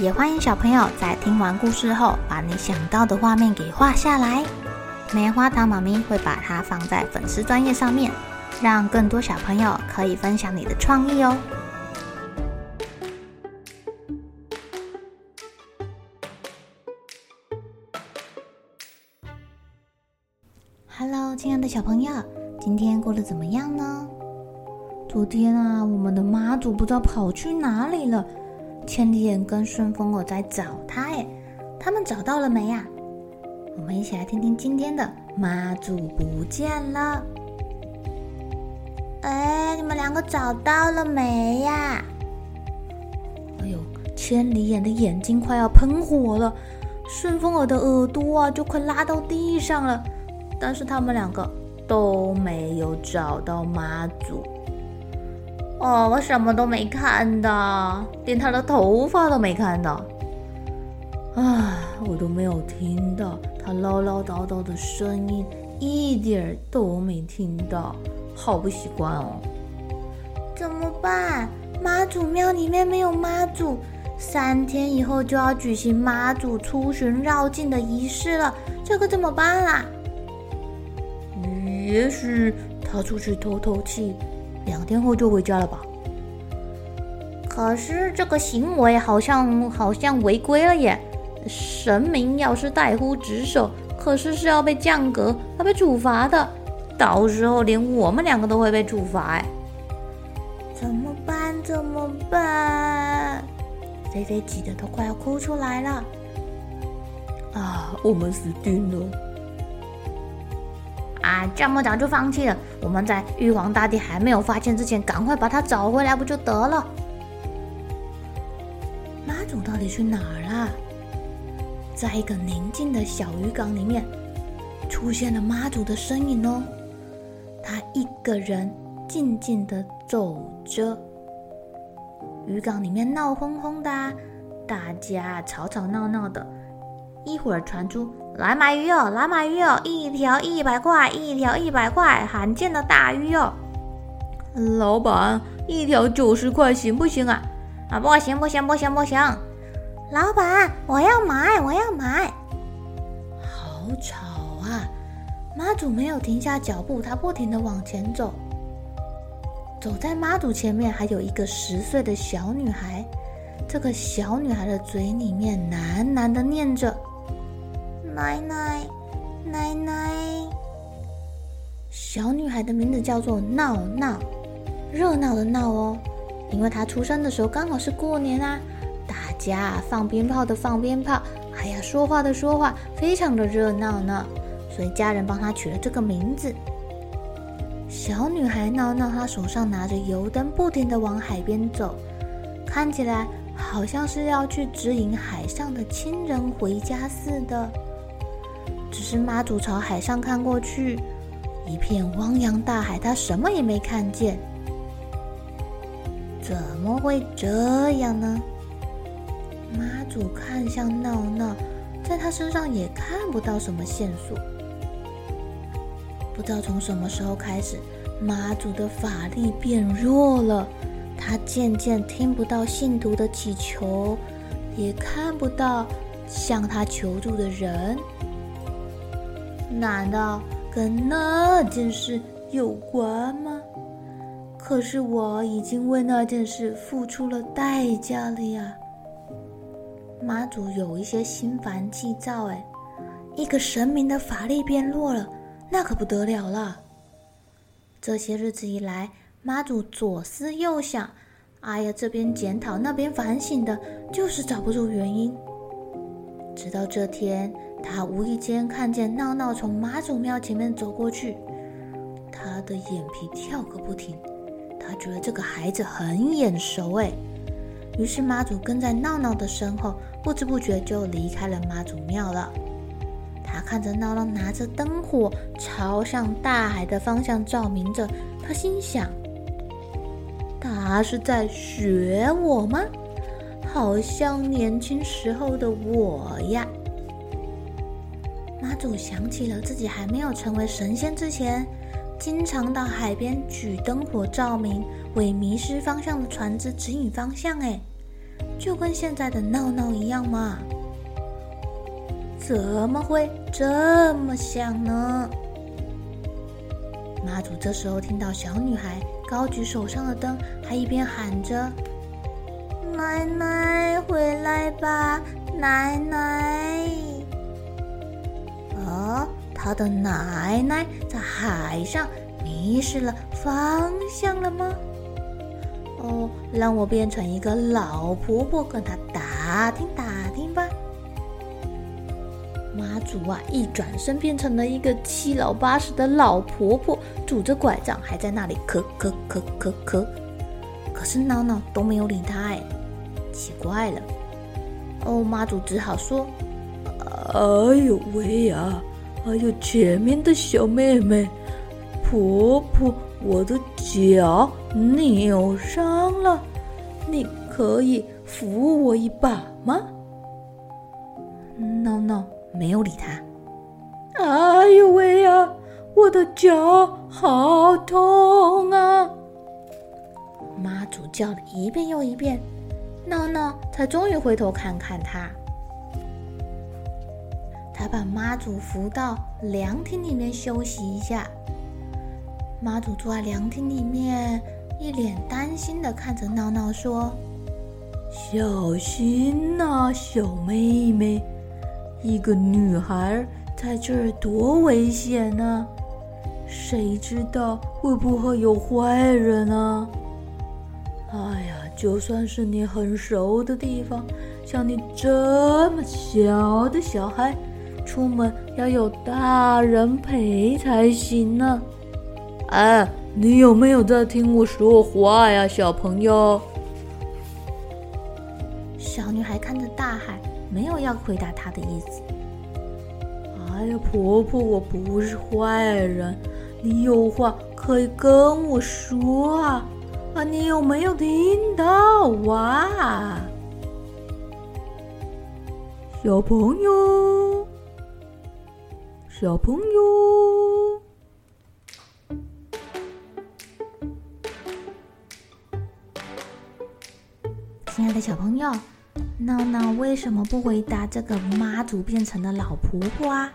也欢迎小朋友在听完故事后，把你想到的画面给画下来。棉花糖妈咪会把它放在粉丝专页上面，让更多小朋友可以分享你的创意哦。Hello，亲爱的小朋友，今天过得怎么样呢？昨天啊，我们的妈祖不知道跑去哪里了。千里眼跟顺风耳在找他，哎，他们找到了没呀？我们一起来听听今天的妈祖不见了。哎，你们两个找到了没呀？哎呦，千里眼的眼睛快要喷火了，顺风耳的耳朵啊就快拉到地上了，但是他们两个都没有找到妈祖。哦，我什么都没看到，连他的头发都没看到。啊，我都没有听到他唠唠叨叨的声音，一点儿都没听到，好不习惯哦。怎么办？妈祖庙里面没有妈祖，三天以后就要举行妈祖出巡绕境的仪式了，这可怎么办啊？也许他出去透透气。两天后就回家了吧？可是这个行为好像好像违规了耶！神明要是怠忽职守，可是是要被降格、要被处罚的。到时候连我们两个都会被处罚哎！怎么办？怎么办？菲菲急得都快要哭出来了！啊，我们死定了！啊，这么早就放弃了？我们在玉皇大帝还没有发现之前，赶快把他找回来不就得了？妈祖到底去哪儿了？在一个宁静的小渔港里面，出现了妈祖的身影哦。他一个人静静的走着。渔港里面闹哄哄的，大家吵吵闹闹的。一会儿传出。来买鱼哦！来买鱼哦！一条一百块，一条一百块，罕见的大鱼哦！老板，一条九十块行不行啊？啊，不行不行不行不行！老板，我要买我要买！好吵啊！妈祖没有停下脚步，他不停的往前走。走在妈祖前面还有一个十岁的小女孩，这个小女孩的嘴里面喃喃的念着。奶奶，奶奶。小女孩的名字叫做闹闹，热闹的闹哦，因为她出生的时候刚好是过年啊，大家放鞭炮的放鞭炮，还要说话的说话，非常的热闹呢，所以家人帮她取了这个名字。小女孩闹闹，她手上拿着油灯，不停的往海边走，看起来好像是要去指引海上的亲人回家似的。只是妈祖朝海上看过去，一片汪洋大海，他什么也没看见。怎么会这样呢？妈祖看向闹闹，在他身上也看不到什么线索。不知道从什么时候开始，妈祖的法力变弱了，他渐渐听不到信徒的祈求，也看不到向他求助的人。难道跟那件事有关吗？可是我已经为那件事付出了代价了呀。妈祖有一些心烦气躁，哎，一个神明的法力变弱了，那可不得了了。这些日子以来，妈祖左思右想，哎呀，这边检讨，那边反省的，就是找不出原因。直到这天。他无意间看见闹闹从妈祖庙前面走过去，他的眼皮跳个不停。他觉得这个孩子很眼熟，哎，于是妈祖跟在闹闹的身后，不知不觉就离开了妈祖庙了。他看着闹闹拿着灯火朝向大海的方向照明着，他心想：他是在学我吗？好像年轻时候的我呀。主想起了自己还没有成为神仙之前，经常到海边举灯火照明，为迷失方向的船只指引方向。哎，就跟现在的闹闹一样嘛。怎么会这么想呢？妈祖这时候听到小女孩高举手上的灯，还一边喊着：“奶奶回来吧，奶奶！”他，的奶奶在海上迷失了方向了吗？哦，让我变成一个老婆婆，跟她打听打听吧。妈祖啊，一转身变成了一个七老八十的老婆婆，拄着拐杖，还在那里咳咳咳咳咳。可是闹闹都没有理他，哎，奇怪了。哦，妈祖只好说：“哎呦喂呀，还有前面的小妹妹，婆婆，我的脚扭伤了，你可以扶我一把吗？”闹闹。没有理他。哎呦喂呀，我的脚好痛啊！妈祖叫了一遍又一遍，闹闹才终于回头看看他。他把妈祖扶到凉亭里面休息一下。妈祖坐在凉亭里面，一脸担心的看着闹闹说：“小心呐，小妹妹。”一个女孩在这儿多危险呢！谁知道会不会有坏人呢？哎呀，就算是你很熟的地方，像你这么小的小孩，出门要有大人陪才行呢。哎，你有没有在听我说话呀，小朋友？小女孩看着大海。没有要回答他的意思。哎呀，婆婆，我不是坏人，你有话可以跟我说啊！啊，你有没有听到哇？小朋友，小朋友，亲爱的小朋友。闹闹为什么不回答这个妈祖变成了老婆婆啊？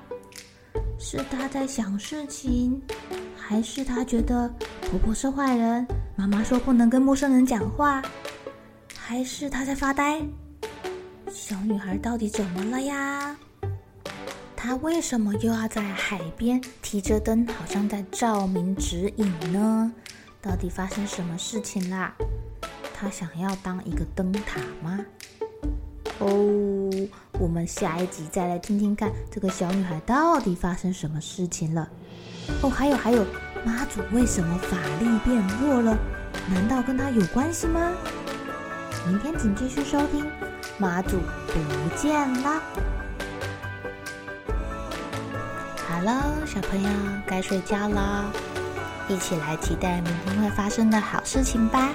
是她在想事情，还是她觉得婆婆是坏人？妈妈说不能跟陌生人讲话，还是她在发呆？小女孩到底怎么了呀？她为什么又要在海边提着灯，好像在照明指引呢？到底发生什么事情啦？她想要当一个灯塔吗？哦，我们下一集再来听听看，这个小女孩到底发生什么事情了。哦，还有还有，妈祖为什么法力变弱了？难道跟她有关系吗？明天请继续收听，妈祖不见了。好喽，小朋友该睡觉了，一起来期待明天会发生的好事情吧。